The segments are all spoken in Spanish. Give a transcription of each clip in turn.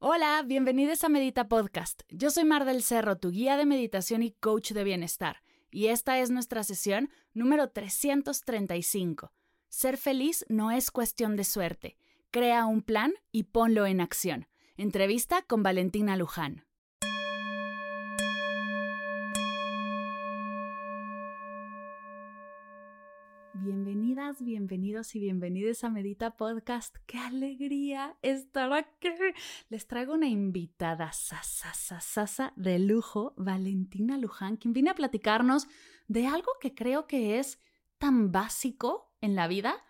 Hola, bienvenidos a Medita Podcast. Yo soy Mar del Cerro, tu guía de meditación y coach de bienestar, y esta es nuestra sesión número 335. Ser feliz no es cuestión de suerte. Crea un plan y ponlo en acción. Entrevista con Valentina Luján. Bienvenidos y bienvenidos a Medita Podcast. ¡Qué alegría estar aquí! Les traigo una invitada sasa, de lujo, Valentina Luján, quien viene a platicarnos de algo que creo que es tan básico en la vida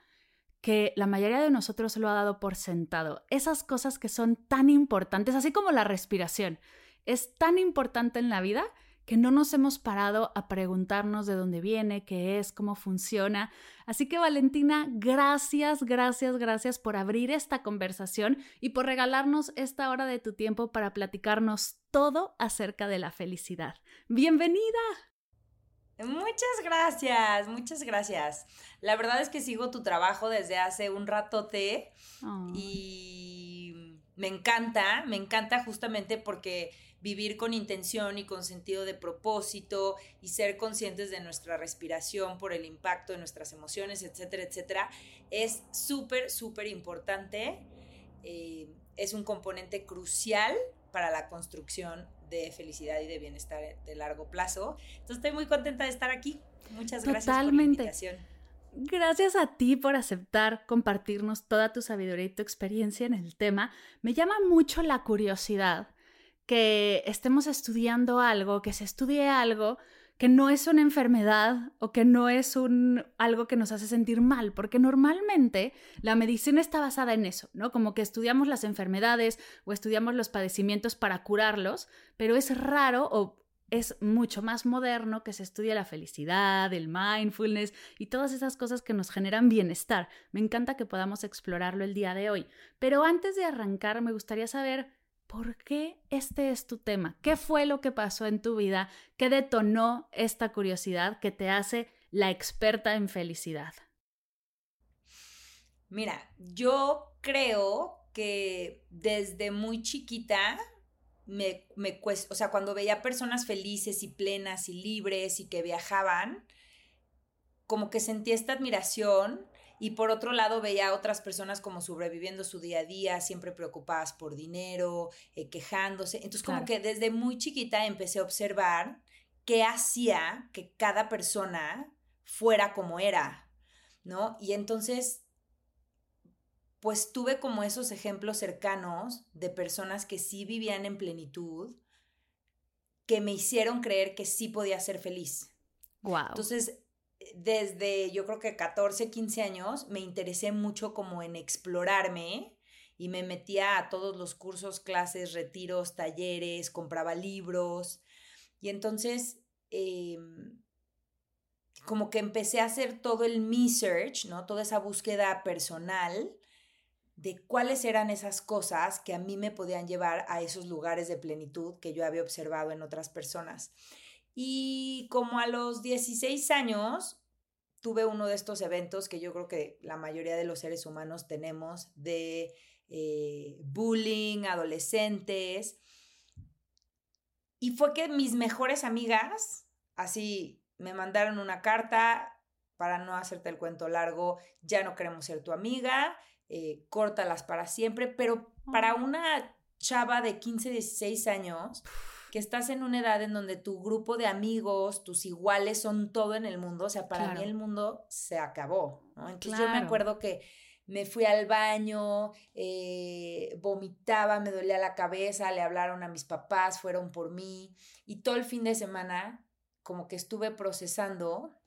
que la mayoría de nosotros lo ha dado por sentado. Esas cosas que son tan importantes, así como la respiración, es tan importante en la vida que no nos hemos parado a preguntarnos de dónde viene, qué es, cómo funciona. Así que Valentina, gracias, gracias, gracias por abrir esta conversación y por regalarnos esta hora de tu tiempo para platicarnos todo acerca de la felicidad. Bienvenida. Muchas gracias, muchas gracias. La verdad es que sigo tu trabajo desde hace un ratote y me encanta, me encanta justamente porque vivir con intención y con sentido de propósito y ser conscientes de nuestra respiración por el impacto de nuestras emociones, etcétera, etcétera, es súper, súper importante. Eh, es un componente crucial para la construcción de felicidad y de bienestar de largo plazo. Entonces estoy muy contenta de estar aquí. Muchas gracias por la invitación. Gracias a ti por aceptar compartirnos toda tu sabiduría y tu experiencia en el tema. Me llama mucho la curiosidad que estemos estudiando algo, que se estudie algo que no es una enfermedad o que no es un algo que nos hace sentir mal, porque normalmente la medicina está basada en eso, ¿no? Como que estudiamos las enfermedades o estudiamos los padecimientos para curarlos, pero es raro o es mucho más moderno que se estudie la felicidad, el mindfulness y todas esas cosas que nos generan bienestar. Me encanta que podamos explorarlo el día de hoy. Pero antes de arrancar, me gustaría saber ¿por qué este es tu tema? ¿Qué fue lo que pasó en tu vida que detonó esta curiosidad que te hace la experta en felicidad? Mira, yo creo que desde muy chiquita me, me o sea, cuando veía personas felices y plenas y libres y que viajaban, como que sentí esta admiración y por otro lado veía a otras personas como sobreviviendo su día a día, siempre preocupadas por dinero, eh, quejándose. Entonces como que desde muy chiquita empecé a observar qué hacía que cada persona fuera como era, ¿no? Y entonces pues tuve como esos ejemplos cercanos de personas que sí vivían en plenitud, que me hicieron creer que sí podía ser feliz. Wow. Entonces, desde yo creo que 14, 15 años me interesé mucho como en explorarme y me metía a todos los cursos, clases, retiros, talleres, compraba libros y entonces em, como que empecé a hacer todo el me search, ¿no? Toda esa búsqueda personal de cuáles eran esas cosas que a mí me podían llevar a esos lugares de plenitud que yo había observado en otras personas. Y como a los 16 años, tuve uno de estos eventos que yo creo que la mayoría de los seres humanos tenemos de eh, bullying, adolescentes. Y fue que mis mejores amigas, así, me mandaron una carta para no hacerte el cuento largo, ya no queremos ser tu amiga, eh, córtalas para siempre, pero para una chava de 15, 16 años, que estás en una edad en donde tu grupo de amigos, tus iguales son todo en el mundo, o sea, para mí el mundo se acabó, ¿no? Entonces yo me acuerdo que me fui al baño, eh, vomitaba, me dolía la cabeza, le hablaron a mis papás, fueron por mí y todo el fin de semana como que estuve procesando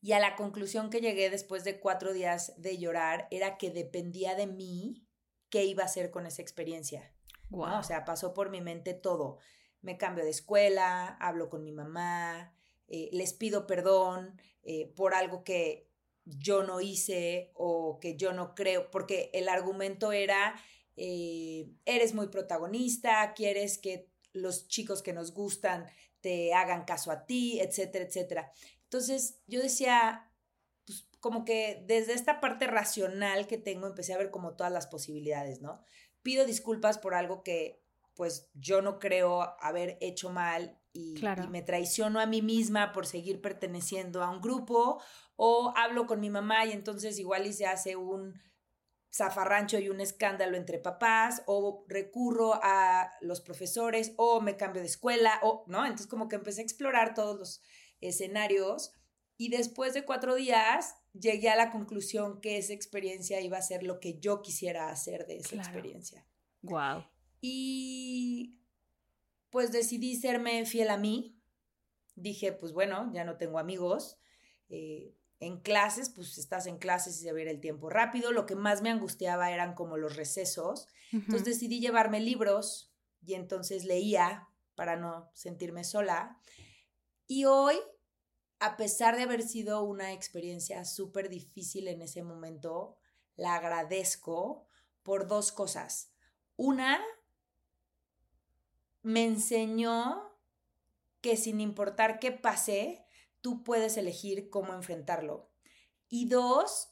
y a la conclusión que llegué después de cuatro días de llorar era que dependía de mí qué iba a hacer con esa experiencia. O sea, pasó por mi mente todo. Me cambio de escuela, hablo con mi mamá, eh, les pido perdón eh, por algo que yo no hice o que yo no creo, porque el argumento era, eh, eres muy protagonista, quieres que los chicos que nos gustan te hagan caso a ti, etcétera, etcétera. Entonces yo decía, pues como que desde esta parte racional que tengo empecé a ver como todas las posibilidades, ¿no? Pido disculpas por algo que pues yo no creo haber hecho mal y, y, me traiciono a mí misma por seguir perteneciendo a un grupo o hablo con mi mamá y entonces igual y se hace un zafarrancho y un escándalo entre papás, o recurro a los profesores, o me cambio de escuela, o, ¿no? Entonces como que empecé a explorar todos los escenarios y después de cuatro días llegué a la conclusión que esa experiencia iba a ser lo que yo quisiera hacer de esa experiencia. Wow. Y pues decidí serme fiel a mí. Dije, pues bueno, ya no tengo amigos. Eh, en clases, pues estás en clases y se ve el tiempo rápido. Lo que más me angustiaba eran como los recesos. Entonces decidí llevarme libros y entonces leía para no sentirme sola. Y hoy, a pesar de haber sido una experiencia súper difícil en ese momento, la agradezco por dos cosas. Una, me enseñó que sin importar qué pase, tú puedes elegir cómo enfrentarlo. Y dos,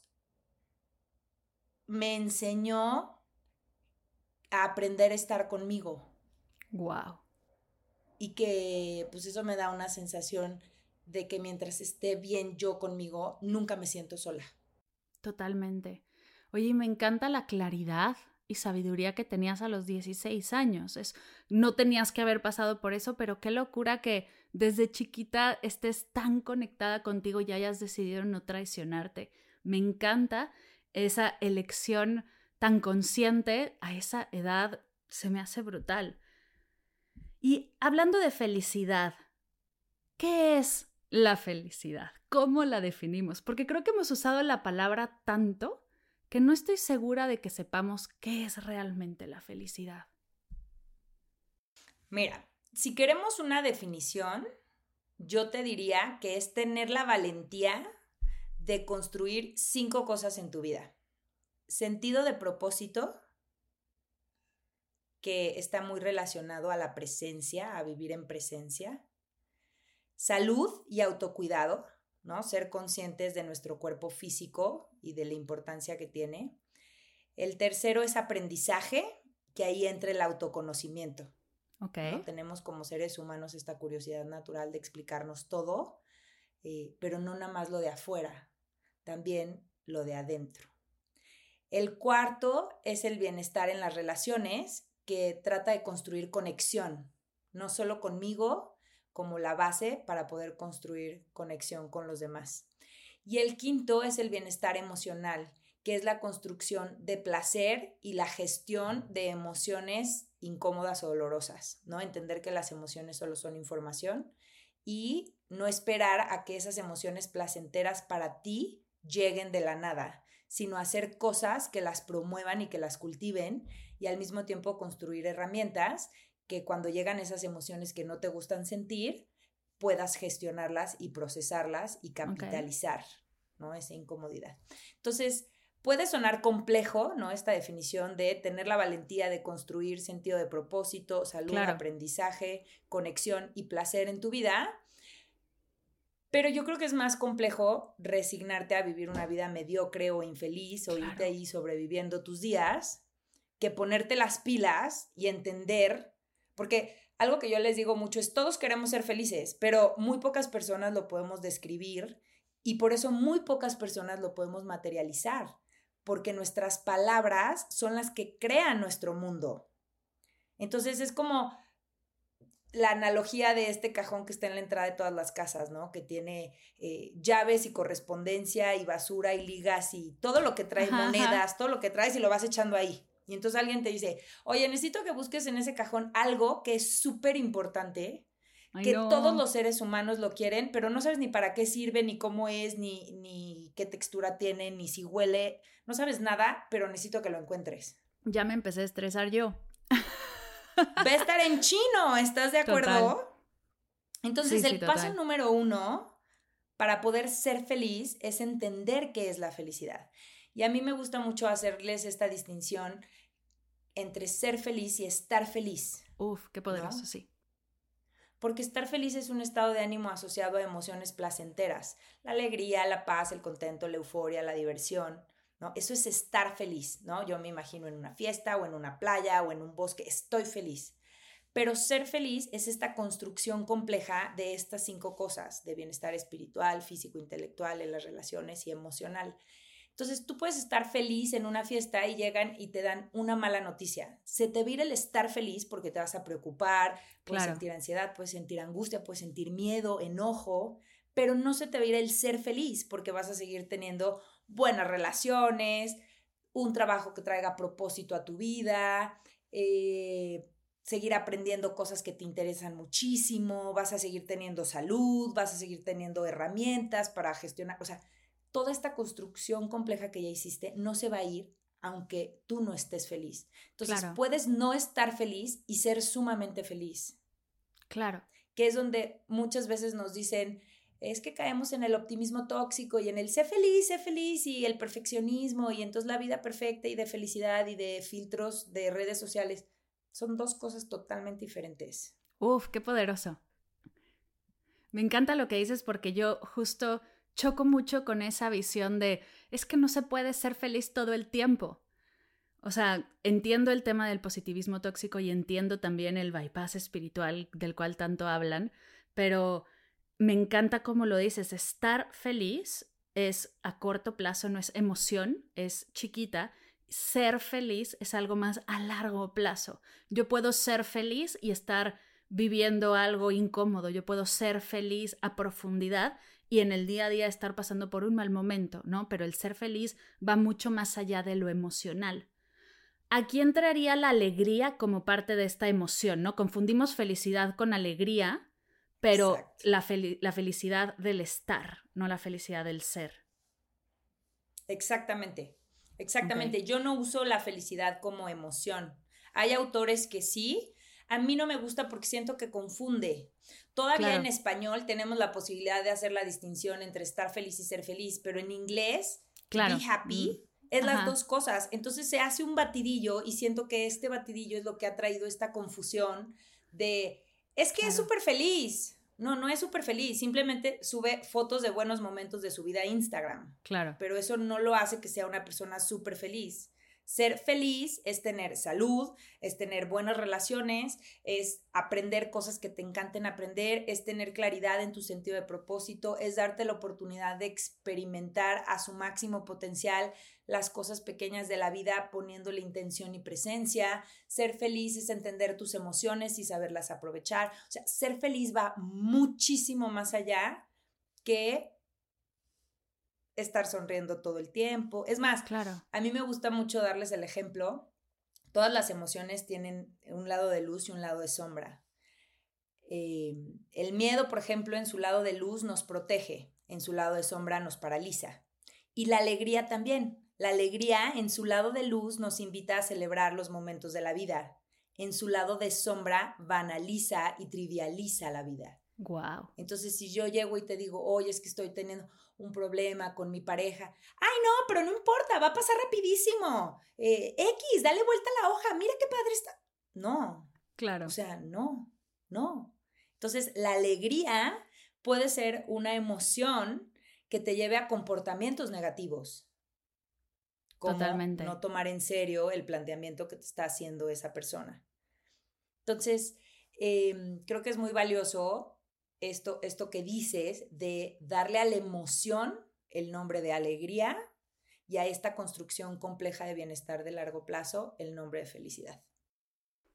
me enseñó a aprender a estar conmigo. Wow. Y que pues eso me da una sensación de que mientras esté bien yo conmigo, nunca me siento sola. Totalmente. Oye, me encanta la claridad y sabiduría que tenías a los 16 años. Es, no tenías que haber pasado por eso, pero qué locura que desde chiquita estés tan conectada contigo y hayas decidido no traicionarte. Me encanta esa elección tan consciente a esa edad, se me hace brutal. Y hablando de felicidad, ¿qué es la felicidad? ¿Cómo la definimos? Porque creo que hemos usado la palabra tanto que no estoy segura de que sepamos qué es realmente la felicidad. Mira, si queremos una definición, yo te diría que es tener la valentía de construir cinco cosas en tu vida. Sentido de propósito, que está muy relacionado a la presencia, a vivir en presencia. Salud y autocuidado, ¿no? Ser conscientes de nuestro cuerpo físico y de la importancia que tiene. El tercero es aprendizaje, que ahí entra el autoconocimiento. Okay. Tenemos como seres humanos esta curiosidad natural de explicarnos todo, eh, pero no nada más lo de afuera, también lo de adentro. El cuarto es el bienestar en las relaciones, que trata de construir conexión, no solo conmigo, como la base para poder construir conexión con los demás. Y el quinto es el bienestar emocional, que es la construcción de placer y la gestión de emociones incómodas o dolorosas, ¿no? Entender que las emociones solo son información y no esperar a que esas emociones placenteras para ti lleguen de la nada, sino hacer cosas que las promuevan y que las cultiven y al mismo tiempo construir herramientas que cuando llegan esas emociones que no te gustan sentir, puedas gestionarlas y procesarlas y capitalizar, ¿no? Esa incomodidad. Entonces, puede sonar complejo, ¿no? Esta definición de tener la valentía de construir sentido de propósito, salud, aprendizaje, conexión y placer en tu vida. Pero yo creo que es más complejo resignarte a vivir una vida mediocre o infeliz o irte ahí sobreviviendo tus días que ponerte las pilas y entender porque algo que yo les digo mucho es, todos queremos ser felices, pero muy pocas personas lo podemos describir y por eso muy pocas personas lo podemos materializar, porque nuestras palabras son las que crean nuestro mundo. Entonces es como la analogía de este cajón que está en la entrada de todas las casas, ¿no? Que tiene eh, llaves y correspondencia y basura y ligas y todo lo que trae monedas, todo lo que traes y lo vas echando ahí. Y entonces alguien te dice, oye, necesito que busques en ese cajón algo que es súper importante, que todos los seres humanos lo quieren, pero no sabes ni para qué sirve, ni cómo es, ni, ni qué textura tiene, ni si huele, no sabes nada, pero necesito que lo encuentres. Ya me empecé a estresar yo. va a estar en chino, ¿estás de acuerdo? Entonces, el paso número uno para poder ser feliz es entender qué es la felicidad. Y a mí me gusta mucho hacerles esta distinción entre ser feliz y estar feliz. Uf, qué poderoso, sí. Porque estar feliz es un estado de ánimo asociado a emociones placenteras, la alegría, la paz, el contento, la euforia, la diversión. ¿no? Eso es estar feliz, ¿no? Yo me imagino en una fiesta o en una playa o en un bosque, estoy feliz. Pero ser feliz es esta construcción compleja de estas cinco cosas, de bienestar espiritual, físico, intelectual, en las relaciones y emocional. Entonces tú puedes estar feliz en una fiesta y llegan y te dan una mala noticia. Se te va el estar feliz porque te vas a preocupar, puedes sentir ansiedad, puedes sentir angustia, puedes sentir miedo, enojo, pero no se te va a ir el ser feliz porque vas a seguir teniendo buenas relaciones, un trabajo que traiga propósito a tu vida, eh, seguir aprendiendo cosas que te interesan muchísimo, vas a seguir teniendo salud, vas a seguir teniendo herramientas para gestionar, o sea, toda esta construcción compleja que ya hiciste no se va a ir aunque tú no estés feliz. Entonces, puedes no estar feliz y ser sumamente feliz. Claro. Que es donde muchas veces nos dicen, es que caemos en el optimismo tóxico y en el sé feliz, sé feliz y el perfeccionismo y entonces la vida perfecta y de felicidad y de filtros de redes sociales. Son dos cosas totalmente diferentes. Uf, qué poderoso. Me encanta lo que dices porque yo justo choco mucho con esa visión de es que no se puede ser feliz todo el tiempo. O sea, entiendo el tema del positivismo tóxico y entiendo también el bypass espiritual del cual tanto hablan, pero me encanta cómo lo dices, estar feliz es a corto plazo, no es emoción, es chiquita. Ser feliz es algo más a largo plazo. Yo puedo ser feliz y estar viviendo algo incómodo, yo puedo ser feliz a profundidad y en el día a día estar pasando por un mal momento, ¿no? Pero el ser feliz va mucho más allá de lo emocional. Aquí entraría la alegría como parte de esta emoción, ¿no? Confundimos felicidad con alegría, pero la, la, felicidad del estar, no la felicidad del ser. Exactamente, exactamente. Yo no uso la felicidad como emoción. Hay autores que sí, a mí no me gusta porque siento que confunde. Todavía en español tenemos la posibilidad de hacer la distinción entre estar feliz y ser feliz, pero en inglés, claro. be happy, es las dos cosas. Entonces se hace un batidillo y siento que este batidillo es lo que ha traído esta confusión de, es que es súper feliz. No, no es súper feliz, simplemente sube fotos de buenos momentos de su vida a Instagram. Claro. Pero eso no lo hace que sea una persona súper feliz. Ser feliz es tener salud, es tener buenas relaciones, es aprender cosas que te encanten aprender, es tener claridad en tu sentido de propósito, es darte la oportunidad de experimentar a su máximo potencial las cosas pequeñas de la vida poniéndole intención y presencia. Ser feliz es entender tus emociones y saberlas aprovechar. O sea, ser feliz va muchísimo más allá que estar sonriendo todo el tiempo. Es más, claro. a mí me gusta mucho darles el ejemplo. Todas las emociones tienen un lado de luz y un lado de sombra. Eh, el miedo, por ejemplo, en su lado de luz nos protege, en su lado de sombra nos paraliza. Y la alegría también. La alegría en su lado de luz nos invita a celebrar los momentos de la vida. En su lado de sombra banaliza y trivializa la vida. Wow. Entonces, si yo llego y te digo, oye, es que estoy teniendo un problema con mi pareja, ay, no, pero no importa, va a pasar rapidísimo. Eh, X, dale vuelta a la hoja, mira qué padre está. No. Claro. O sea, no, no. Entonces, la alegría puede ser una emoción que te lleve a comportamientos negativos. Como Totalmente. No tomar en serio el planteamiento que te está haciendo esa persona. Entonces, em, creo que es muy valioso esto, esto que dices de darle a la emoción el nombre de alegría y a esta construcción compleja de bienestar de largo plazo el nombre de felicidad.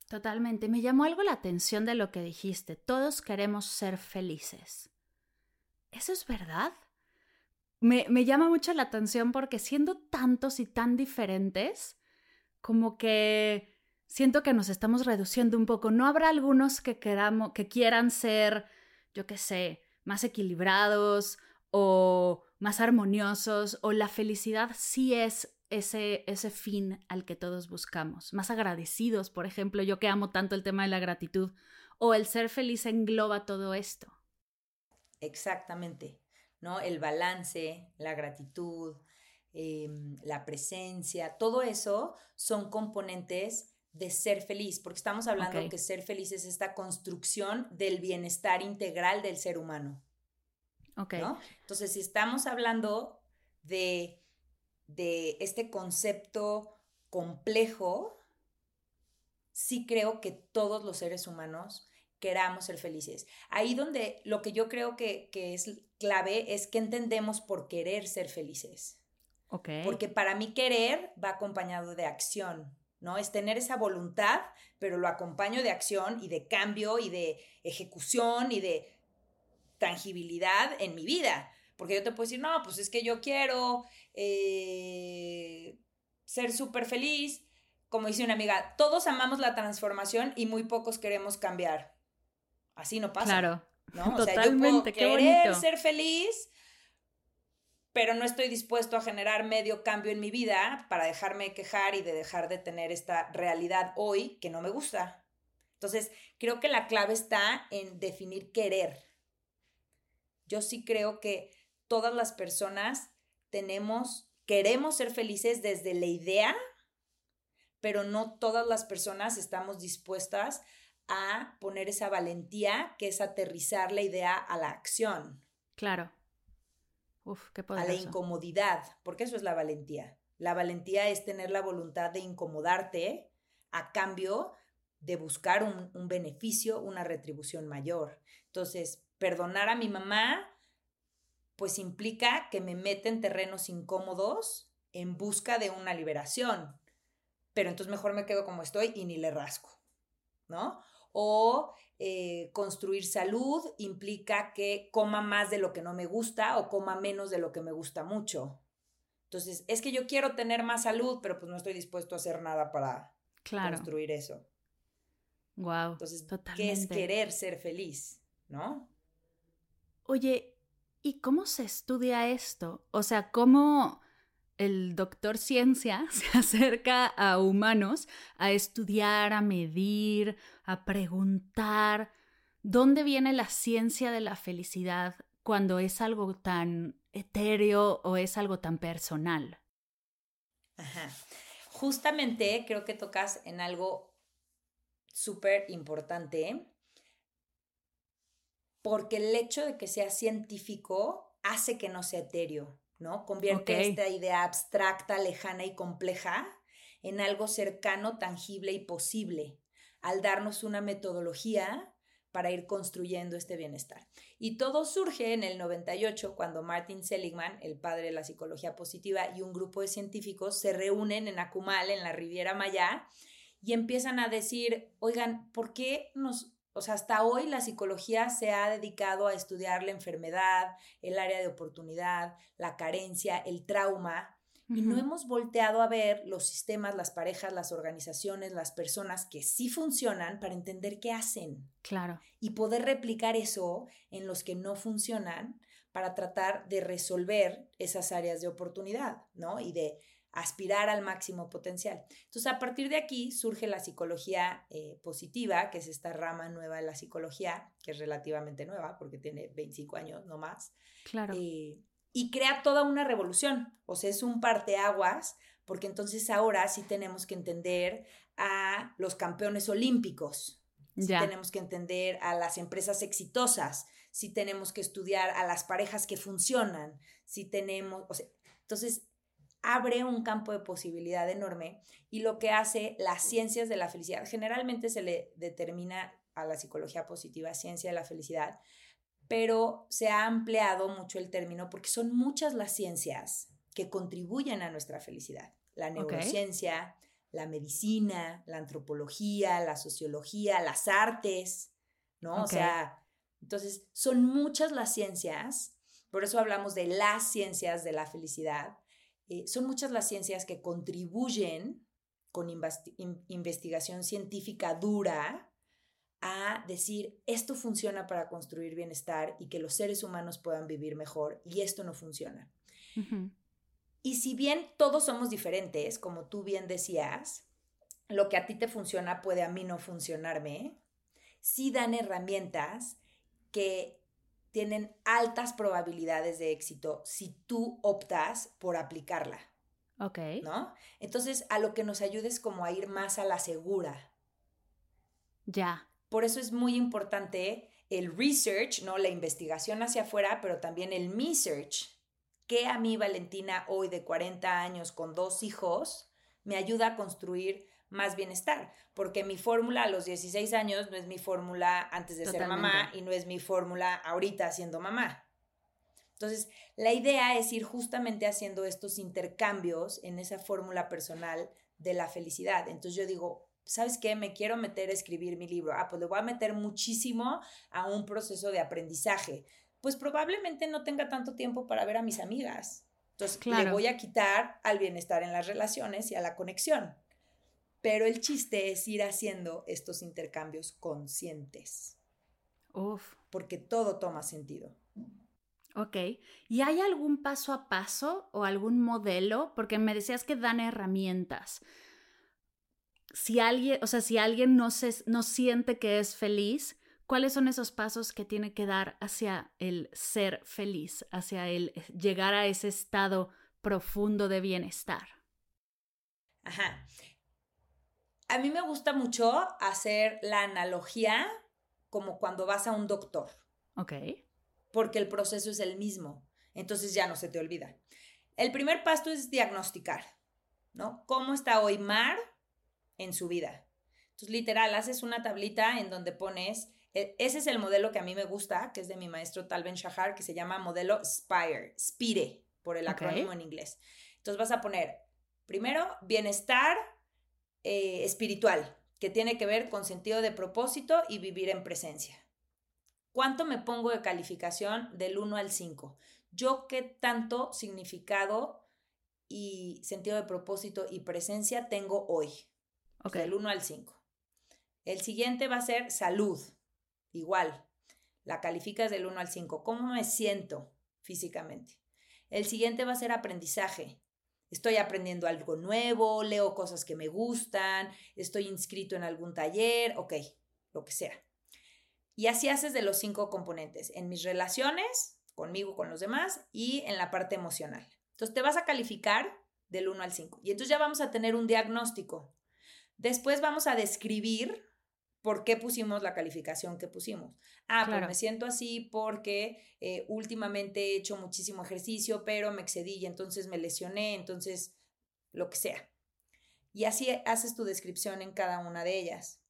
Totalmente. Me llamó algo la atención de lo que dijiste. Todos queremos ser felices. ¿Eso es verdad? Me, me, llama mucho la atención porque siendo tantos y tan diferentes, como que siento que nos estamos reduciendo un poco. ¿No habrá algunos que, queramos, que quieran ser yo qué sé, más equilibrados o más armoniosos o la felicidad sí es ese, ese fin al que todos buscamos, más agradecidos, por ejemplo, yo que amo tanto el tema de la gratitud, o el ser feliz engloba todo esto. Exactamente, ¿no? El balance, la gratitud, em, la presencia, todo eso son componentes de ser feliz, porque estamos hablando que ser feliz es esta construcción del bienestar integral del ser humano. Ok. Entonces, si estamos hablando de, de este concepto complejo, sí creo que todos los seres humanos queramos ser felices. Ahí donde lo que yo creo que, es clave es que entendemos por querer ser felices. Okay. Porque para mí querer va acompañado de acción, ¿no? Es tener esa voluntad, pero lo acompaño de acción y de cambio y de ejecución y de tangibilidad en mi vida. Porque yo te puedo decir, no, pues es que yo quiero eh, ser súper feliz. Como dice una amiga, todos amamos la transformación y muy pocos queremos cambiar. Así no pasa. Claro. ¿no? Totalmente, yo puedo querer ser feliz, pero no estoy dispuesto a generar medio cambio en mi vida para dejarme quejar y de dejar de tener esta realidad hoy que no me gusta. Entonces, creo que la clave está en definir querer. Yo sí creo que todas las personas tenemos, queremos ser felices desde la idea, pero no todas las personas estamos dispuestas a poner esa valentía que es aterrizar la idea a la acción. Claro. Uf, qué poderoso. A la incomodidad, porque eso es la valentía. La valentía es tener la voluntad de incomodarte a cambio de buscar un, un beneficio, una retribución mayor. Entonces, perdonar a mi mamá, pues implica que me mete en terrenos incómodos en busca de una liberación. Pero entonces mejor me quedo como estoy y ni le rasco, ¿no? O eh, construir salud implica que coma más de lo que no me gusta o coma menos de lo que me gusta mucho. Entonces, es que yo quiero tener más salud, pero pues no estoy dispuesto a hacer nada para construir eso. Wow. Entonces, ¿qué es querer ser feliz? ¿No? Oye, ¿y cómo se estudia esto? O sea, ¿cómo el doctor ciencia se acerca a humanos a estudiar, a medir, a preguntar dónde viene la ciencia de la felicidad cuando es algo tan etéreo o es algo tan personal. Ajá. Justamente creo que tocas en algo súper importante porque el hecho de que sea científico hace que no sea etéreo, ¿no? Convierte esta idea abstracta, lejana y compleja en algo cercano, tangible y posible, al darnos una metodología para ir construyendo este bienestar. Y todo surge en el 98 cuando Martin Seligman, el padre de la psicología positiva, y un grupo de científicos se reúnen en Akumal, en la Riviera Maya, y empiezan a decir, oigan, ¿por qué nos o sea, hasta hoy la psicología se ha dedicado a estudiar la enfermedad, el área de oportunidad, la carencia, el trauma, y no hemos volteado a ver los sistemas, las parejas, las organizaciones, las personas que sí funcionan para entender qué hacen. Claro. Y poder replicar eso en los que no funcionan para tratar de resolver esas áreas de oportunidad, ¿no? Y de aspirar al máximo potencial. Entonces, a partir de aquí surge la psicología eh, positiva, que es esta rama nueva de la psicología, que es relativamente nueva, porque tiene 25 años, no más. Claro. Eh, y crea toda una revolución. O sea, es un parteaguas, porque entonces ahora sí tenemos que entender a los campeones olímpicos. Sí tenemos que entender a las empresas exitosas, sí tenemos que estudiar a las parejas que funcionan, sí tenemos, o sea, entonces abre un campo de posibilidad enorme y lo que hace las ciencias de la felicidad, generalmente se le determina a la psicología positiva ciencia de la felicidad, pero se ha ampliado mucho el término porque son muchas las ciencias que contribuyen a nuestra felicidad. La neurociencia, la medicina, la antropología, la sociología, las artes, ¿no? O sea, entonces son muchas las ciencias, por eso hablamos de las ciencias de la felicidad, eh, son muchas las ciencias que contribuyen con investigación científica dura a decir esto funciona para construir bienestar y que los seres humanos puedan vivir mejor y esto no funciona. Y si bien todos somos diferentes, como tú bien decías, lo que a ti te funciona puede a mí no funcionarme, sí dan herramientas que tienen altas probabilidades de éxito si tú optas por aplicarla. Ok. ¿No? Entonces, a lo que nos ayudes es como a ir más a la segura. Ya. Por eso es muy importante el research, ¿no? La investigación hacia afuera, pero también el me search. Que a mí, Valentina, hoy de 40 años con dos hijos, me ayuda a construir más bienestar, porque mi fórmula a los 16 años no es mi fórmula antes de ser mamá y no es mi fórmula ahorita siendo mamá. Entonces, la idea es ir justamente haciendo estos intercambios en esa fórmula personal de la felicidad. Entonces yo digo, ¿sabes qué? Me quiero meter a escribir mi libro. Ah, pues le voy a meter muchísimo a un proceso de aprendizaje. Pues probablemente no tenga tanto tiempo para ver a mis amigas. Entonces le voy a quitar al bienestar en las relaciones y a la conexión. Pero el chiste es ir haciendo estos intercambios conscientes. Uf. Porque todo toma sentido. Ok. ¿Y hay algún paso a paso o algún modelo? Porque me decías que dan herramientas. Si alguien, o sea, si alguien no, se, no siente que es feliz, ¿cuáles son esos pasos que tiene que dar hacia el ser feliz, hacia el llegar a ese estado profundo de bienestar? Ajá. A mí me gusta mucho hacer la analogía como cuando vas a un doctor. Ok. Porque el proceso es el mismo. Entonces ya no se te olvida. El primer paso es diagnosticar, ¿no? ¿Cómo está hoy Mar en su vida? Entonces, literal, haces una tablita en donde pones, e, ese es el modelo que a mí me gusta, que es de mi maestro Talben Shahar, que se llama modelo SPIRE, SPIRE, por el acrónimo en inglés. Entonces vas a poner, primero, bienestar eh, espiritual, que tiene que ver con sentido de propósito y vivir en presencia. ¿Cuánto me pongo de calificación del 1 al 5? Yo qué tanto significado y sentido de propósito y presencia tengo hoy. Del 1 al 5. El siguiente va a ser salud. Igual. La calificas del 1 al 5. ¿Cómo me siento físicamente? El siguiente va a ser aprendizaje. Estoy aprendiendo algo nuevo, leo cosas que me gustan, estoy inscrito en algún taller, ok, lo que sea. Y así haces de los cinco componentes, en mis relaciones, conmigo, con los demás, y en la parte emocional. Entonces te vas a calificar del 1 al 5. Y entonces ya vamos a tener un diagnóstico. Después vamos a describir ¿Por qué pusimos la calificación que pusimos? Ah, pues me siento así porque eh, últimamente he hecho muchísimo ejercicio, pero me excedí y entonces me lesioné, entonces lo que sea. Y así haces tu descripción en cada una de ellas.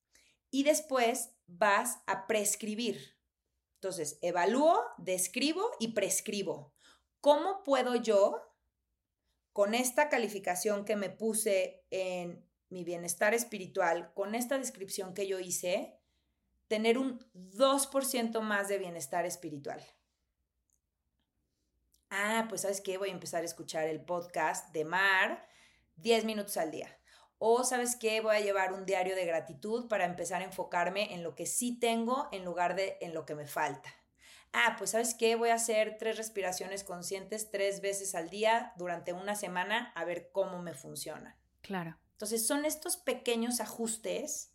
Y después vas a prescribir. Entonces, evalúo, describo y prescribo. ¿Cómo puedo yo, con esta calificación que me puse en mi bienestar espiritual, con esta descripción que yo hice, tener un 2% más de bienestar espiritual. Ah, pues sabes qué, voy a empezar a escuchar el podcast de Mar 10 minutos al día. O sabes qué, voy a llevar un diario de gratitud para empezar a enfocarme en lo que sí tengo en lugar de en lo que me falta. Ah, pues sabes qué, voy a hacer tres respiraciones conscientes tres veces al día durante una semana a ver cómo me funciona. Claro. Entonces son estos pequeños ajustes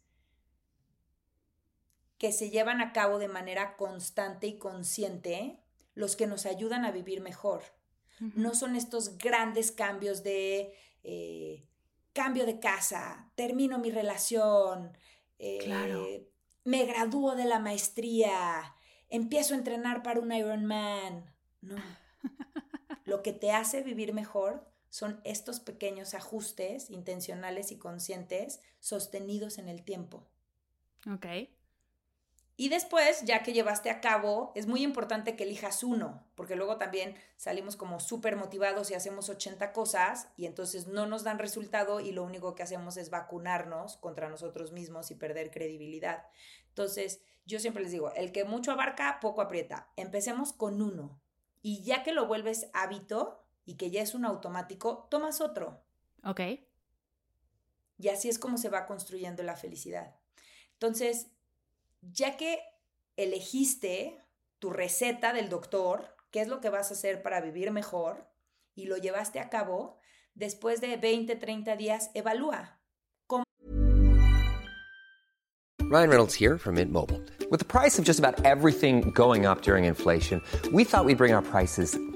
que se llevan a cabo de manera constante y consciente los que nos ayudan a vivir mejor. No son estos grandes cambios de eh, cambio de casa, termino mi relación, eh, me gradúo de la maestría, empiezo a entrenar para un Ironman. No. Lo que te hace vivir mejor son estos pequeños ajustes intencionales y conscientes sostenidos en el tiempo. Ok. Y después, ya que llevaste a cabo, es muy importante que elijas uno, porque luego también salimos como súper motivados y hacemos 80 cosas y entonces no nos dan resultado y lo único que hacemos es vacunarnos contra nosotros mismos y perder credibilidad. Entonces, yo siempre les digo, el que mucho abarca, poco aprieta. Empecemos con uno. Y ya que lo vuelves hábito, y que ya es un automático, tomas otro. Ok. Y así es como se va construyendo la felicidad. Entonces, ya que elegiste tu receta del doctor, qué es lo que vas a hacer para vivir mejor, y lo llevaste a cabo, después de 20, 30 días, evalúa. Ryan Reynolds here from Mint Mobile. With the price of just about everything going up during inflation, we thought we'd bring our prices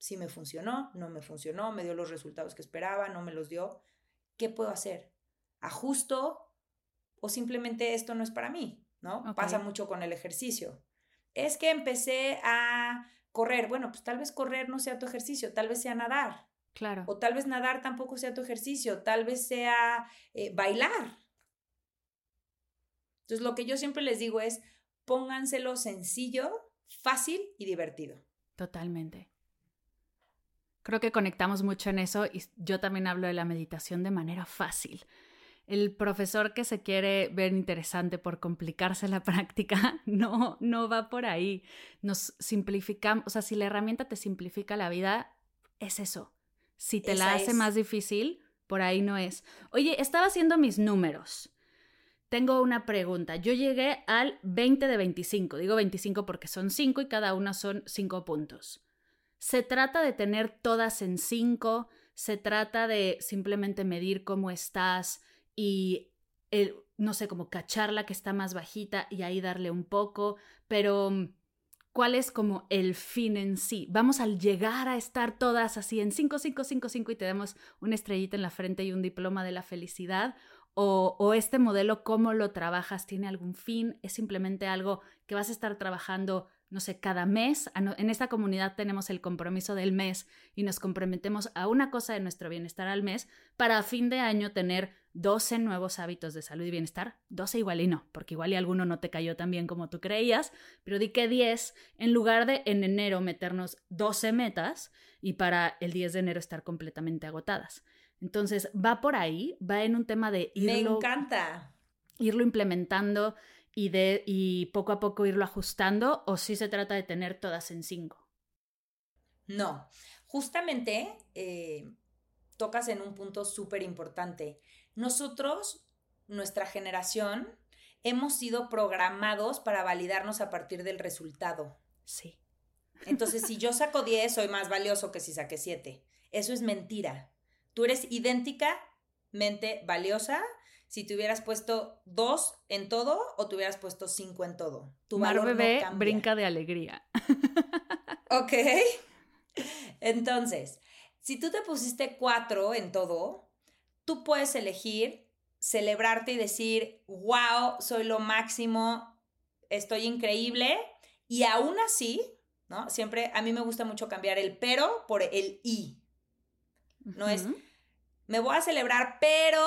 Si me funcionó, no me funcionó, me dio los resultados que esperaba, no me los dio. ¿Qué puedo hacer? ¿Ajusto o simplemente esto no es para mí? ¿No? Pasa mucho con el ejercicio. Es que empecé a correr. Bueno, pues tal vez correr no sea tu ejercicio, tal vez sea nadar. Claro. O tal vez nadar tampoco sea tu ejercicio, tal vez sea eh, bailar. Entonces, lo que yo siempre les digo es, pónganselo sencillo, fácil y divertido. Totalmente. Creo que conectamos mucho en eso y yo también hablo de la meditación de manera fácil. El profesor que se quiere ver interesante por complicarse la práctica, no, no va por ahí. Nos simplificamos, o sea, si la herramienta te simplifica la vida, es eso. Si te la hace es. más difícil, por ahí no es. Oye, estaba haciendo mis números. Tengo una pregunta. Yo llegué al 20 de 25. Digo 25 porque son 5 y cada una son 5 puntos. Se trata de tener todas en 5, se trata de simplemente medir cómo estás y, el, no sé, como cachar la que está más bajita y ahí darle un poco, pero mm, ¿cuál es como el fin en sí? Vamos al llegar a estar todas así en 5, 5, 5, 5 y te damos una estrellita en la frente y un diploma de la felicidad o, este modelo, cómo lo trabajas, tiene algún fin, es simplemente algo que vas a estar trabajando, no sé, cada mes. En esta comunidad tenemos el compromiso del mes y nos comprometemos a una cosa de nuestro bienestar al mes para a fin de año tener 12 nuevos hábitos de salud y bienestar. 12 igual y no, porque igual y alguno no te cayó tan bien como tú creías, pero di que 10 en lugar de en enero meternos 12 metas y para el 10 de enero estar completamente agotadas. Entonces, va por ahí, va en un tema de irlo, Me encanta. irlo implementando y, de, y poco a poco irlo ajustando, o si se trata de tener todas en cinco. No, justamente eh, tocas en un punto súper importante. Nosotros, nuestra generación, hemos sido programados para validarnos a partir del resultado. Sí. Entonces, si yo saco 10, soy más valioso que si saqué 7. Eso es mentira. Tú eres idénticamente valiosa si te hubieras puesto 2 en todo o te hubieras puesto 5 en todo. Tu Mar valor bebé no brinca de alegría. Ok. Entonces, si tú te pusiste 4 en todo, tú puedes elegir celebrarte y decir, wow, soy lo máximo, estoy increíble. Y aún así, ¿no? Siempre a mí me gusta mucho cambiar el pero por el y. No es, me voy a celebrar, pero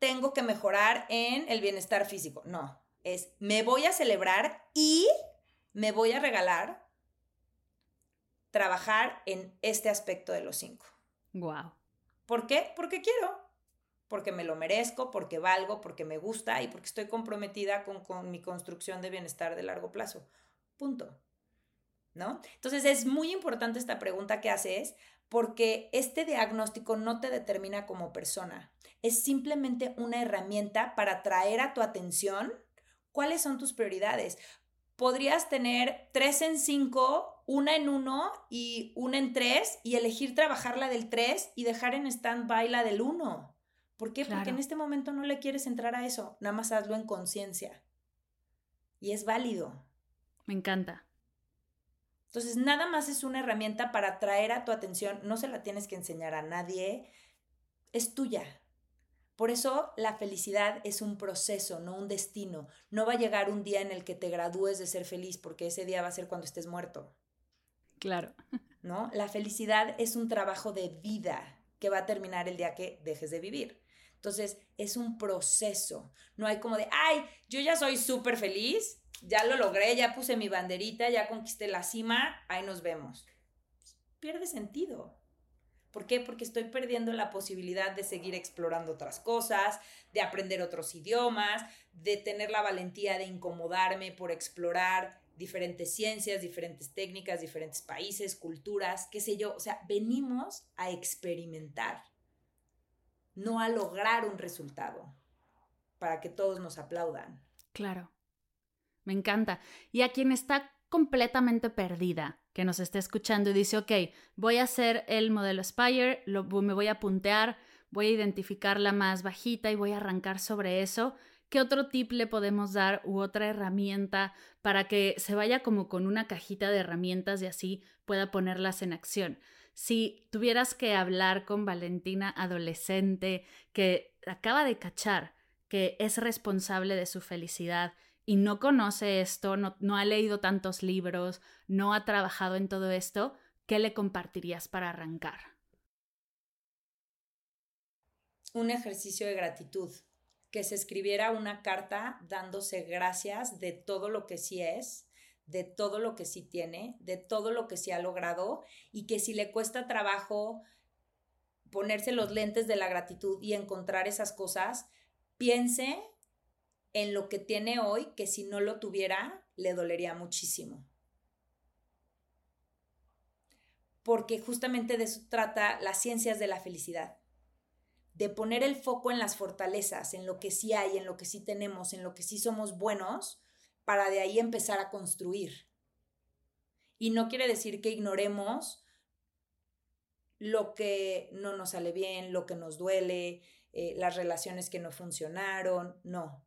tengo que mejorar en el bienestar físico. No, es, me voy a celebrar y me voy a regalar trabajar en este aspecto de los cinco. Wow. ¿Por qué? Porque quiero. Porque me lo merezco, porque valgo, porque me gusta y porque estoy comprometida con, con mi construcción de bienestar de largo plazo. Punto. ¿No? Entonces es muy importante esta pregunta que haces porque este diagnóstico no te determina como persona. Es simplemente una herramienta para traer a tu atención cuáles son tus prioridades. Podrías tener tres en cinco, una en uno y una en tres y elegir trabajar la del tres y dejar en stand-by la del uno. ¿Por qué? Porque en este momento no le quieres entrar a eso. Nada más hazlo en conciencia. Y es válido. Me encanta. Entonces, nada más es una herramienta para atraer a tu atención. No se la tienes que enseñar a nadie. Es tuya. Por eso la felicidad es un proceso, no un destino. No va a llegar un día en el que te gradúes de ser feliz, porque ese día va a ser cuando estés muerto. Claro. ¿No? La felicidad es un trabajo de vida que va a terminar el día que dejes de vivir. Entonces, es un proceso. No hay como de, ay, yo ya soy súper feliz, ya lo logré, ya puse mi banderita, ya conquisté la cima, ahí nos vemos. Pierde sentido. ¿Por qué? Porque estoy perdiendo la posibilidad de seguir explorando otras cosas, de aprender otros idiomas, de tener la valentía de incomodarme por explorar diferentes ciencias, diferentes técnicas, diferentes países, culturas, qué sé yo. O sea, venimos a experimentar, no a lograr un resultado para que todos nos aplaudan. Claro, me encanta. Y a quien está completamente perdida, que nos esté escuchando y dice, ok, voy a hacer el modelo Spire, lo, me voy a puntear, voy a identificar la más bajita y voy a arrancar sobre eso. ¿Qué otro tip le podemos dar u otra herramienta para que se vaya como con una cajita de herramientas y así pueda ponerlas en acción? Si tuvieras que hablar con Valentina adolescente que acaba de cachar que es responsable de su felicidad y no conoce esto, no, ha leído tantos libros, no ha trabajado en todo esto, ¿qué le compartirías para arrancar? Un ejercicio de gratitud, que se escribiera una carta dándose gracias de todo lo que sí es, de todo lo que sí tiene, de todo lo que sí ha logrado y que si le cuesta trabajo ponerse los lentes de la gratitud y encontrar esas cosas, piense en lo que tiene hoy que si no lo tuviera le dolería muchísimo. Porque justamente de eso trata las ciencias de la felicidad, de poner el foco en las fortalezas, en lo que sí hay, en lo que sí tenemos, en lo que sí somos buenos, para de ahí empezar a construir. Y no quiere decir que ignoremos lo que no nos sale bien, lo que nos duele, eh, las relaciones que no funcionaron, no.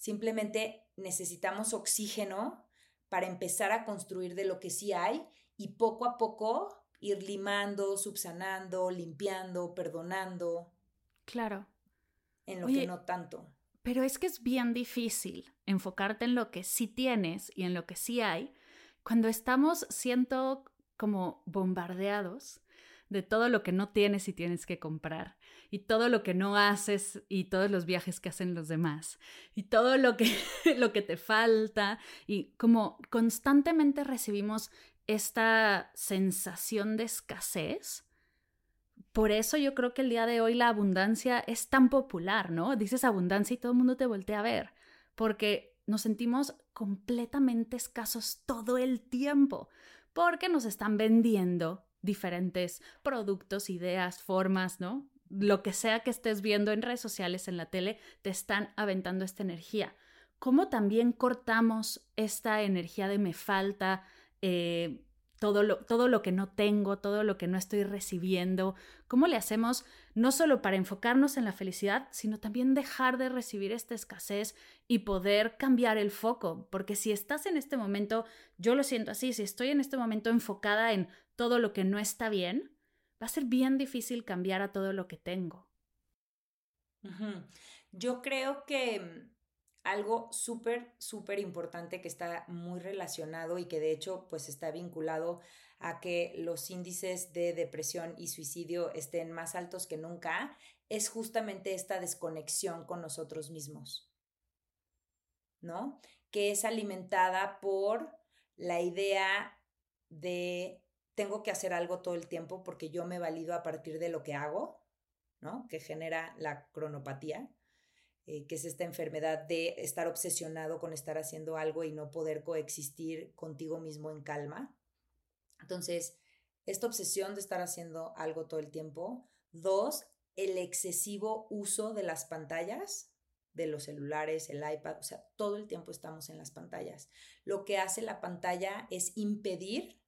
Simplemente necesitamos oxígeno para empezar a construir de lo que sí hay y poco a poco ir limando, subsanando, limpiando, perdonando. Claro. En lo que no tanto. Pero es que es bien difícil enfocarte en lo que sí tienes y en lo que sí hay cuando estamos siendo como bombardeados de todo lo que no tienes y tienes que comprar, y todo lo que no haces y todos los viajes que hacen los demás, y todo lo que, lo que te falta, y como constantemente recibimos esta sensación de escasez. Por eso yo creo que el día de hoy la abundancia es tan popular, ¿no? Dices abundancia y todo el mundo te voltea a ver, porque nos sentimos completamente escasos todo el tiempo, porque nos están vendiendo diferentes productos, ideas, formas, ¿no? Lo que sea que estés viendo en redes sociales, en la tele, te están aventando esta energía. ¿Cómo también cortamos esta energía de me falta? Eh, todo lo, todo lo que no tengo, todo lo que no estoy recibiendo, ¿cómo le hacemos no solo para enfocarnos en la felicidad, sino también dejar de recibir esta escasez y poder cambiar el foco? Porque si estás en este momento, yo lo siento así, si estoy en este momento enfocada en todo lo que no está bien, va a ser bien difícil cambiar a todo lo que tengo. Yo creo que mm, algo súper, súper importante que está muy relacionado y que de hecho pues está vinculado a que los índices de depresión y suicidio estén más altos que nunca, es justamente esta desconexión con nosotros mismos, ¿no? Que es alimentada por la idea de tengo que hacer algo todo el tiempo porque yo me valido a partir de lo que hago, ¿no? Que genera la cronopatía eh, que es esta enfermedad de estar obsesionado con estar haciendo algo y no poder coexistir contigo mismo en calma. Entonces, esta obsesión de estar haciendo algo todo el tiempo. Dos, el excesivo uso de las pantallas, de los celulares, el iPad, o sea, todo el tiempo estamos en las pantallas. Lo que hace la pantalla es impedir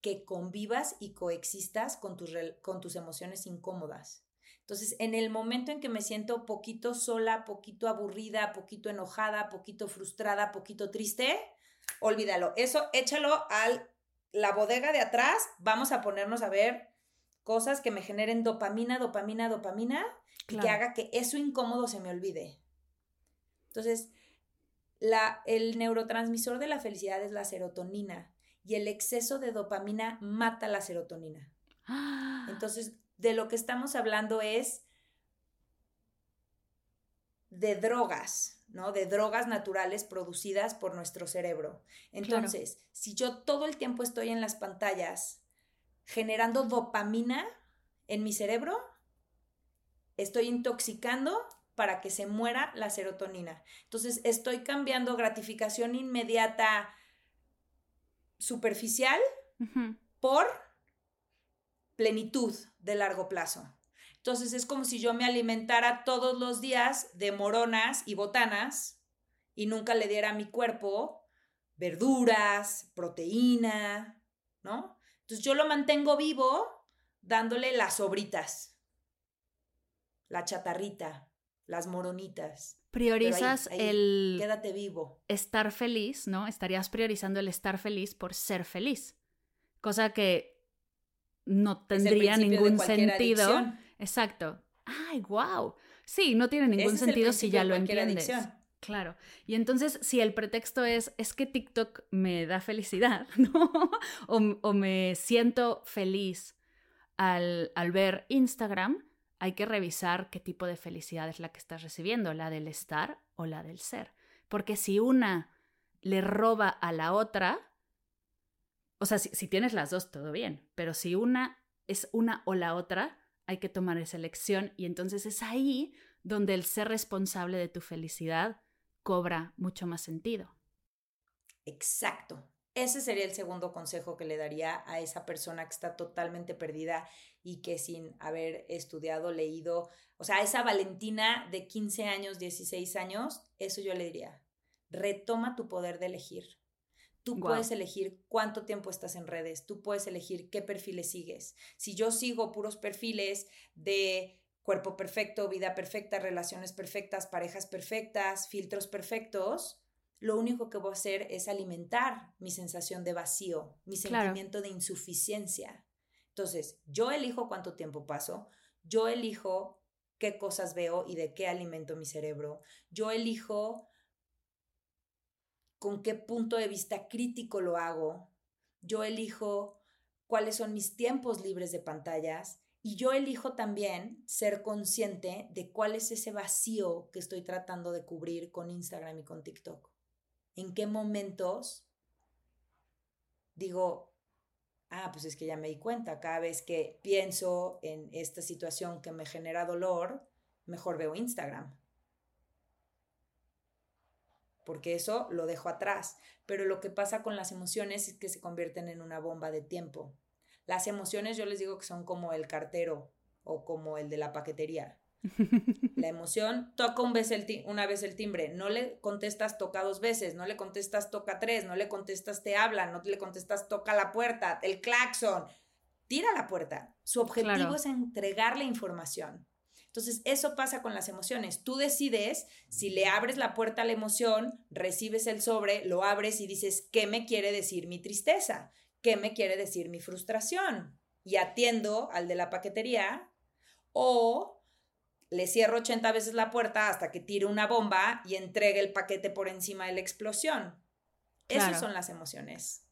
que convivas y coexistas con tus, con tus emociones incómodas. Entonces, en el momento en que me siento poquito sola, poquito aburrida, poquito enojada, poquito frustrada, poquito triste, olvídalo. Eso échalo a la bodega de atrás. Vamos a ponernos a ver cosas que me generen dopamina, dopamina, dopamina y que haga que eso incómodo se me olvide. Entonces, la, el neurotransmisor de la felicidad es la serotonina y el exceso de dopamina mata la serotonina. Entonces, de lo que estamos hablando es de drogas, ¿no? De drogas naturales producidas por nuestro cerebro. Entonces, si yo todo el tiempo estoy en las pantallas generando dopamina, en mi cerebro estoy intoxicando para que se muera la serotonina. Entonces estoy cambiando gratificación inmediata superficial por plenitud de largo plazo. Entonces es como si yo me alimentara todos los días de moronas y botanas y nunca le diera a mi cuerpo verduras, proteína, ¿no? Entonces yo lo mantengo vivo dándole las sobritas, la chatarrita, las moronitas. Priorizas el... Quédate vivo. Estar feliz, ¿no? Estarías priorizando el estar feliz por ser feliz. Cosa que no tendría ningún sentido. Exacto. Ay, wow. Sí, no tiene ningún sentido si ya lo entiendes. Claro. Y entonces, si el pretexto es, es que TikTok me da felicidad, ¿no? o, me siento feliz al, al ver Instagram, hay que revisar qué tipo de felicidad es la que estás recibiendo, la del estar o la del ser. Porque si una le roba a la otra, o sea, si, tienes las dos, todo bien, pero si una es una o la otra, hay que tomar esa elección y entonces es ahí donde el ser responsable de tu felicidad cobra mucho más sentido. Exacto. Ese sería el segundo consejo que le daría a esa persona que está totalmente perdida y que sin haber estudiado, leído, o sea, esa Valentina de 15 años, 16 años, eso yo le diría, retoma tu poder de elegir. Tú puedes elegir cuánto tiempo estás en redes, tú puedes elegir qué perfiles sigues. Si yo sigo puros perfiles de cuerpo perfecto, vida perfecta, relaciones perfectas, parejas perfectas, filtros perfectos, lo único que voy a hacer es alimentar mi sensación de vacío, mi sentimiento de insuficiencia. Entonces, yo elijo cuánto tiempo paso, yo elijo qué cosas veo y de qué alimento mi cerebro, yo elijo con qué punto de vista crítico lo hago, yo elijo cuáles son mis tiempos libres de pantallas y yo elijo también ser consciente de cuál es ese vacío que estoy tratando de cubrir con Instagram y con TikTok. ¿En qué momentos digo, ah, pues es que ya me di cuenta, cada vez que pienso en esta situación que me genera dolor, mejor veo Instagram porque eso lo dejo atrás. Pero lo que pasa con las emociones es que se convierten en una bomba de tiempo. Las emociones yo les digo que son como el cartero o como el de la paquetería. La emoción toca un vez el una vez el timbre, no le contestas toca dos veces, no le contestas toca tres, no le contestas te habla, no le contestas toca la puerta, el claxon, tira la puerta. Su objetivo es entregarle información. Entonces, eso pasa con las emociones. Tú decides si le abres la puerta a la emoción, recibes el sobre, lo abres y dices, ¿qué me quiere decir mi tristeza? ¿Qué me quiere decir mi frustración? Y atiendo al de la paquetería o le cierro 80 veces la puerta hasta que tire una bomba y entregue el paquete por encima de la explosión. Esas son las emociones.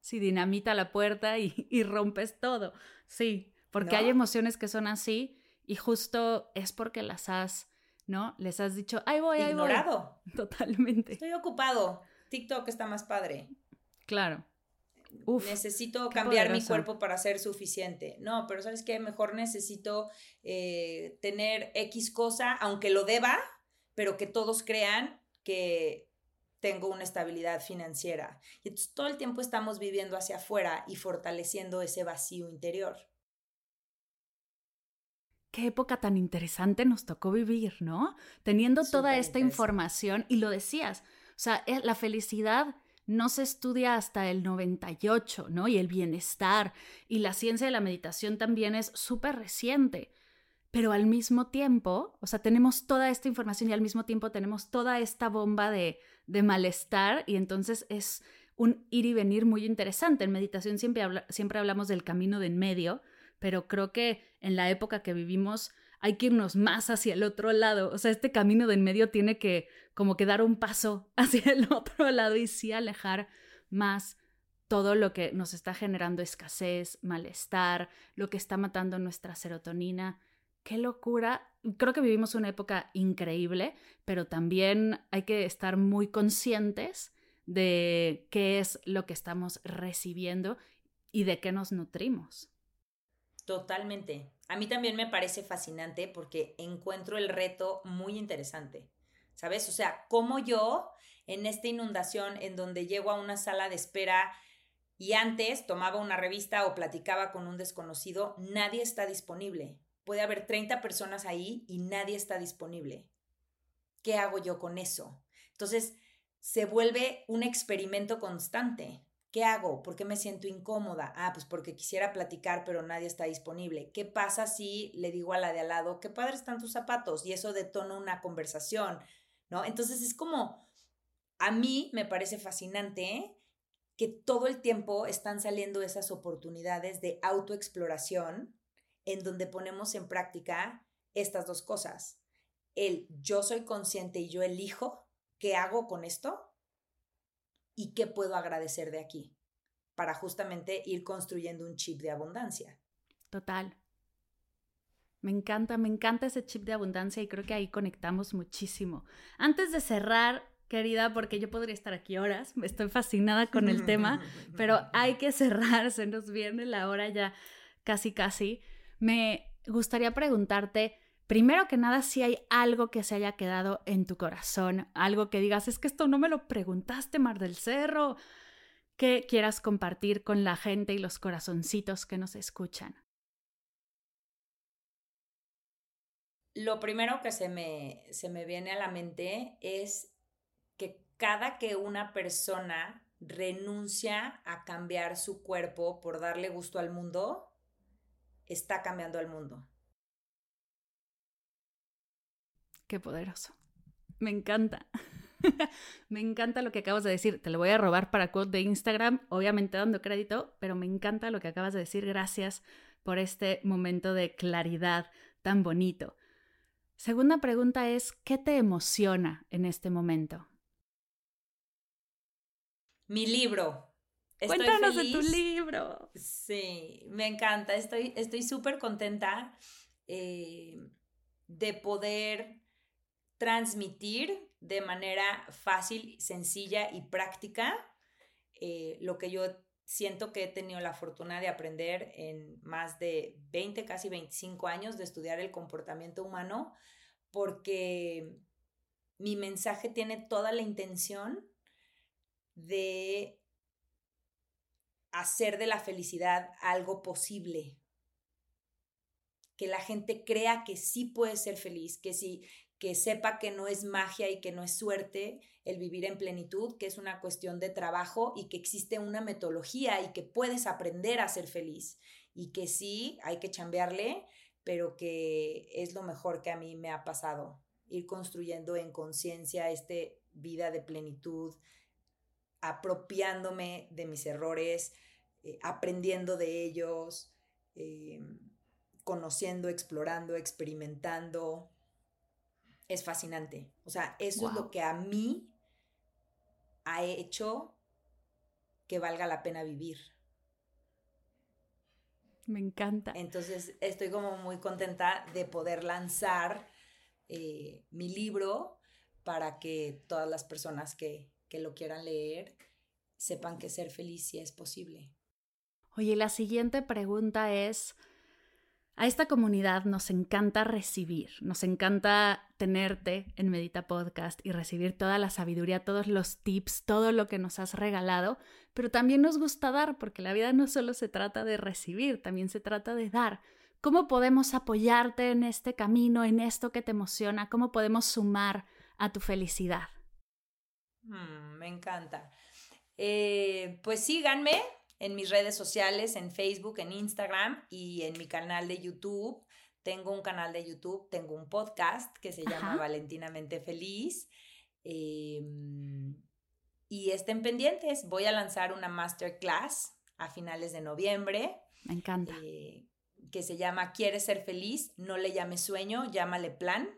Sí, dinamita la puerta y, rompes todo. Sí, porque hay emociones que son así y justo es porque las has, ¿no? Les has dicho, ahí voy, ahí Ignorado. Totalmente. Estoy ocupado. TikTok está más padre. Claro. Uf, necesito cambiar mi cuerpo para ser suficiente. No, pero ¿sabes qué? Mejor necesito eh, tener X cosa, aunque lo deba, pero que todos crean que tengo una estabilidad financiera. Y entonces todo el tiempo estamos viviendo hacia afuera y fortaleciendo ese vacío interior qué época tan interesante nos tocó vivir, ¿no? Teniendo toda esta información y lo decías, o sea, eh, la felicidad no se estudia hasta el 98, ¿no? Y el bienestar y la ciencia de la meditación también es súper reciente. Pero al mismo tiempo, o sea, tenemos toda esta información y al mismo tiempo tenemos toda esta bomba de, de malestar y entonces es un ir y venir muy interesante. En meditación siempre, siempre hablamos del camino de en medio, pero creo que en la época que vivimos hay que irnos más hacia el otro lado. O sea, este camino de en medio tiene que como que dar un paso hacia el otro lado y sí alejar más todo lo que nos está generando escasez, malestar, lo que está matando nuestra serotonina. Qué locura. Creo que vivimos una época increíble, pero también hay que estar muy conscientes de qué es lo que estamos recibiendo y de qué nos nutrimos. Totalmente. A mí también me parece fascinante porque encuentro el reto muy interesante, ¿sabes? O sea, como yo en esta inundación en donde llego a una sala de espera y antes tomaba una revista o platicaba con un desconocido, nadie está disponible. Puede haber 30 personas ahí y nadie está disponible. ¿Qué hago yo con eso? Entonces, se vuelve un experimento constante. ¿Qué hago? ¿Por qué me siento incómoda? Ah, pues porque quisiera platicar, pero nadie está disponible. ¿Qué pasa si le digo a la de al lado, qué padres están tus zapatos? Y eso detona una conversación, ¿no? Entonces es como, a mí me parece fascinante que todo el tiempo están saliendo esas oportunidades de autoexploración en donde ponemos en práctica estas dos cosas. El yo soy consciente y yo elijo qué hago con esto y qué puedo agradecer de aquí para justamente ir construyendo un chip de abundancia. Total. Me encanta, me encanta ese chip de abundancia y creo que ahí conectamos muchísimo. Antes de cerrar, querida, porque yo podría estar aquí horas, estoy fascinada con el tema, pero hay que cerrar, se nos viene la hora ya casi casi. Me gustaría preguntarte, primero que nada, si hay algo que se haya quedado en tu corazón, algo que digas, es que esto no me lo preguntaste, Mar del Cerro, que quieras compartir con la gente y los corazoncitos que nos escuchan. Lo primero que se me, se me viene a la mente es que cada que una persona renuncia a cambiar su cuerpo por darle gusto al mundo, está cambiando al mundo. Qué poderoso. Me encanta. me encanta lo que acabas de decir. Te lo voy a robar para quote de Instagram, obviamente dando crédito, pero me encanta lo que acabas de decir. Gracias por este momento de claridad tan bonito. Segunda pregunta es, ¿qué te emociona en este momento? Mi libro. Cuéntanos de tu libro. Sí, me encanta. Estoy súper contenta eh, de poder transmitir de manera fácil, sencilla y práctica eh, lo que yo siento que he tenido la fortuna de aprender en más de 20, casi 25 años de estudiar el comportamiento humano, porque mi mensaje tiene toda la intención de hacer de la felicidad algo posible. Que la gente crea que sí puede ser feliz, que sí, que sepa que no es magia y que no es suerte el vivir en plenitud, que es una cuestión de trabajo y que existe una metodología y que puedes aprender a ser feliz y que sí hay que chambearle, pero que es lo mejor que a mí me ha pasado, ir construyendo en conciencia este vida de plenitud, apropiándome de mis errores, eh, aprendiendo de ellos, eh, conociendo, explorando, experimentando. Es fascinante. O sea, eso es lo que a mí ha hecho que valga la pena vivir. Me encanta. Entonces, estoy como muy contenta de poder lanzar eh, mi libro para que todas las personas que, que lo quieran leer sepan que ser feliz sí es posible. Oye, la siguiente pregunta es, a esta comunidad nos encanta recibir, nos encanta tenerte en Medita Podcast y recibir toda la sabiduría, todos los tips, todo lo que nos has regalado, pero también nos gusta dar, porque la vida no solo se trata de recibir, también se trata de dar. ¿Cómo podemos apoyarte en este camino, en esto que te emociona? ¿Cómo podemos sumar a tu felicidad? Mm, me encanta. Eh, pues síganme en mis redes sociales, en Facebook, en Instagram y en mi canal de YouTube. Tengo un canal de YouTube, tengo un podcast que se llama Valentinamente Feliz. Em, y estén pendientes, voy a lanzar una masterclass a finales de noviembre. Me encanta. Eh, que se llama ¿Quieres ser feliz? No le llames sueño, llámale plan.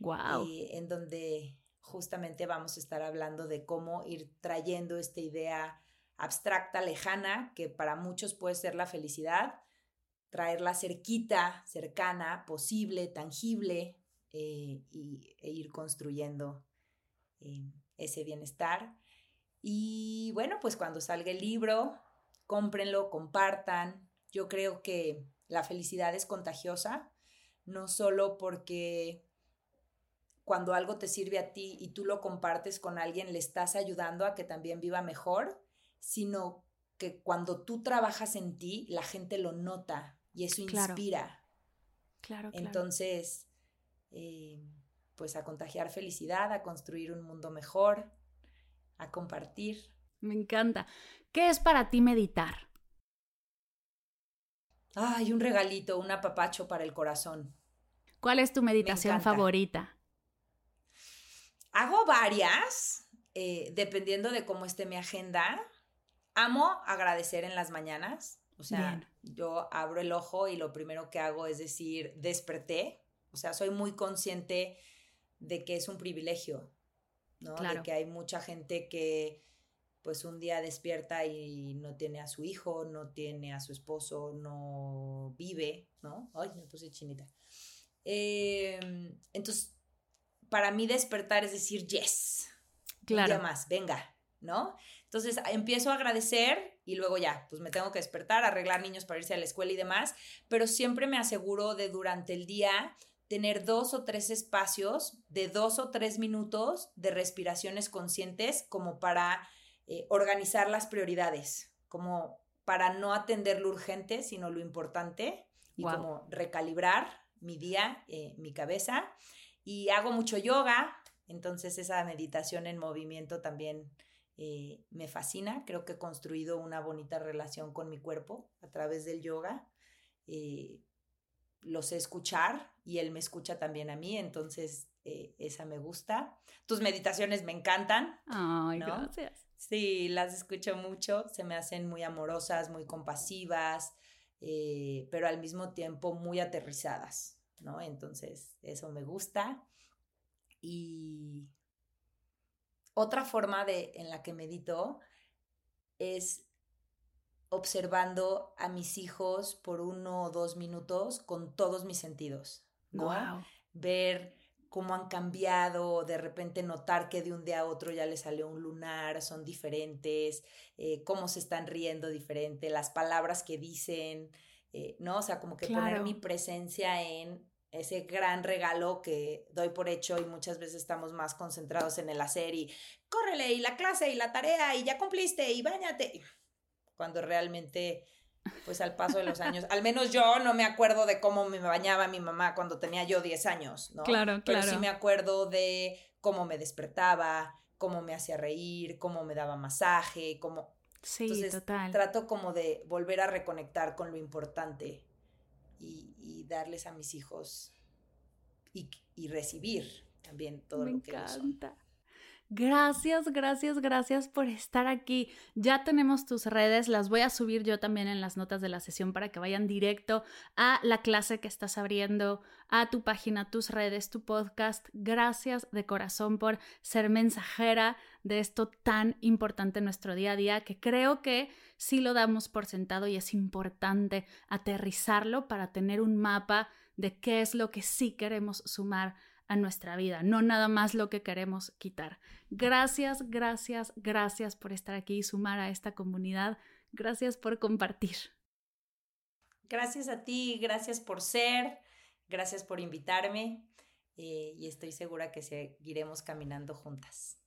Wow. Eh, en donde justamente vamos a estar hablando de cómo ir trayendo esta idea abstracta, lejana, que para muchos puede ser la felicidad, traerla cerquita, cercana, posible, tangible, eh, y, e ir construyendo eh, ese bienestar. Y bueno, pues cuando salga el libro, cómprenlo, compartan. Yo creo que la felicidad es contagiosa, no solo porque cuando algo te sirve a ti y tú lo compartes con alguien, le estás ayudando a que también viva mejor, sino que cuando tú trabajas en ti, la gente lo nota y eso inspira. Claro, claro. Entonces, eh, pues a contagiar felicidad, a construir un mundo mejor, a compartir. Me encanta. ¿Qué es para ti meditar? Ay, un regalito, un apapacho para el corazón. ¿Cuál es tu meditación favorita? Hago varias, eh, dependiendo de cómo esté mi agenda. Amo agradecer en las mañanas. O sea, yo abro el ojo y lo primero que hago es decir, desperté. O sea, soy muy consciente de que es un privilegio, ¿no? De que hay mucha gente que pues un día despierta y no tiene a su hijo, no tiene a su esposo, no vive, ¿no? Ay, me puse chinita. Em, entonces, para mí despertar es decir, yes, claro. un día más, venga, ¿no? Entonces empiezo a agradecer y luego ya, pues me tengo que despertar, arreglar niños para irse a la escuela y demás, pero siempre me aseguro de durante el día tener dos o tres espacios de dos o tres minutos de respiraciones conscientes como para eh, organizar las prioridades, como para no atender lo urgente, sino lo importante, y como recalibrar mi día, eh, mi cabeza. Y hago mucho yoga, entonces esa meditación en movimiento también eh, me fascina. Creo que he construido una bonita relación con mi cuerpo a través del yoga. lo sé escuchar y él me escucha también a mí, entonces esa me gusta. Tus meditaciones me encantan. Ay, gracias. Sí, las escucho mucho, se me hacen muy amorosas, muy compasivas, eh, pero al mismo tiempo muy aterrizadas, ¿no? Entonces, eso me gusta. Y otra forma de, en la que medito es observando a mis hijos por uno o dos minutos con todos mis sentidos, ¿no? Ver cómo han cambiado, de repente notar que de un día a otro ya les salió un lunar, son diferentes, eh, cómo se están riendo diferente, las palabras que dicen, eh, ¿no? O sea, como que poner mi presencia en ese gran regalo que doy por hecho y muchas veces estamos más concentrados en el hacer y córrele y la clase y la tarea y ya cumpliste y bañate. Cuando realmente pues al paso de los años. Al menos yo no me acuerdo de cómo me bañaba mi mamá cuando tenía yo 10 años, ¿no? Claro, Pero sí me acuerdo de cómo me despertaba, cómo me hacía reír, cómo me daba masaje, cómo... Sí, total. Trato como de volver a reconectar con lo importante y, y darles a mis hijos y, y recibir también todo lo que encanta. Gracias, gracias, gracias por estar aquí. Ya tenemos tus redes, las voy a subir yo también en las notas de la sesión para que vayan directo a la clase que estás abriendo, a tu página, tus redes, tu podcast. Gracias de corazón por ser mensajera de esto tan importante en nuestro día a día que creo que sí lo damos por sentado y es importante aterrizarlo para tener un mapa de qué es lo que sí queremos sumar a nuestra vida, no nada más lo que queremos quitar. Gracias, gracias, gracias por estar aquí y sumar a esta comunidad. Gracias por compartir. Gracias a ti, gracias por ser, gracias por invitarme eh, y estoy segura que seguiremos caminando juntas.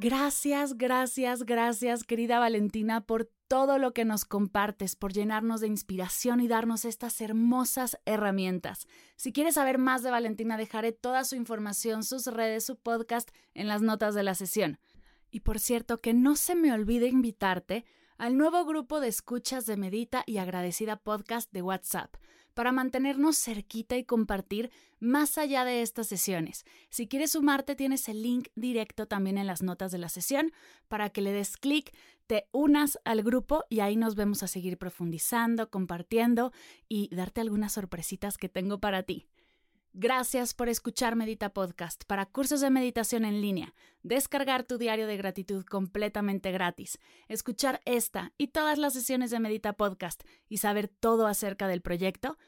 Gracias, gracias, gracias, querida Valentina, por todo lo que nos compartes, por llenarnos de inspiración y darnos estas hermosas herramientas. Si quieres saber más de Valentina, dejaré toda su información, sus redes, su podcast en las notas de la sesión. Y por cierto, que no se me olvide invitarte al nuevo grupo de escuchas de Medita y Agradecida Podcast de WhatsApp para mantenernos cerquita y compartir más allá de estas sesiones. Si quieres sumarte, tienes el link directo también en las notas de la sesión para que le des clic, te unas al grupo y ahí nos vemos a seguir profundizando, compartiendo y darte algunas sorpresitas que tengo para ti. Gracias por escuchar Medita Podcast para cursos de meditación en línea, descargar tu diario de gratitud completamente gratis, escuchar esta y todas las sesiones de Medita Podcast y saber todo acerca del proyecto,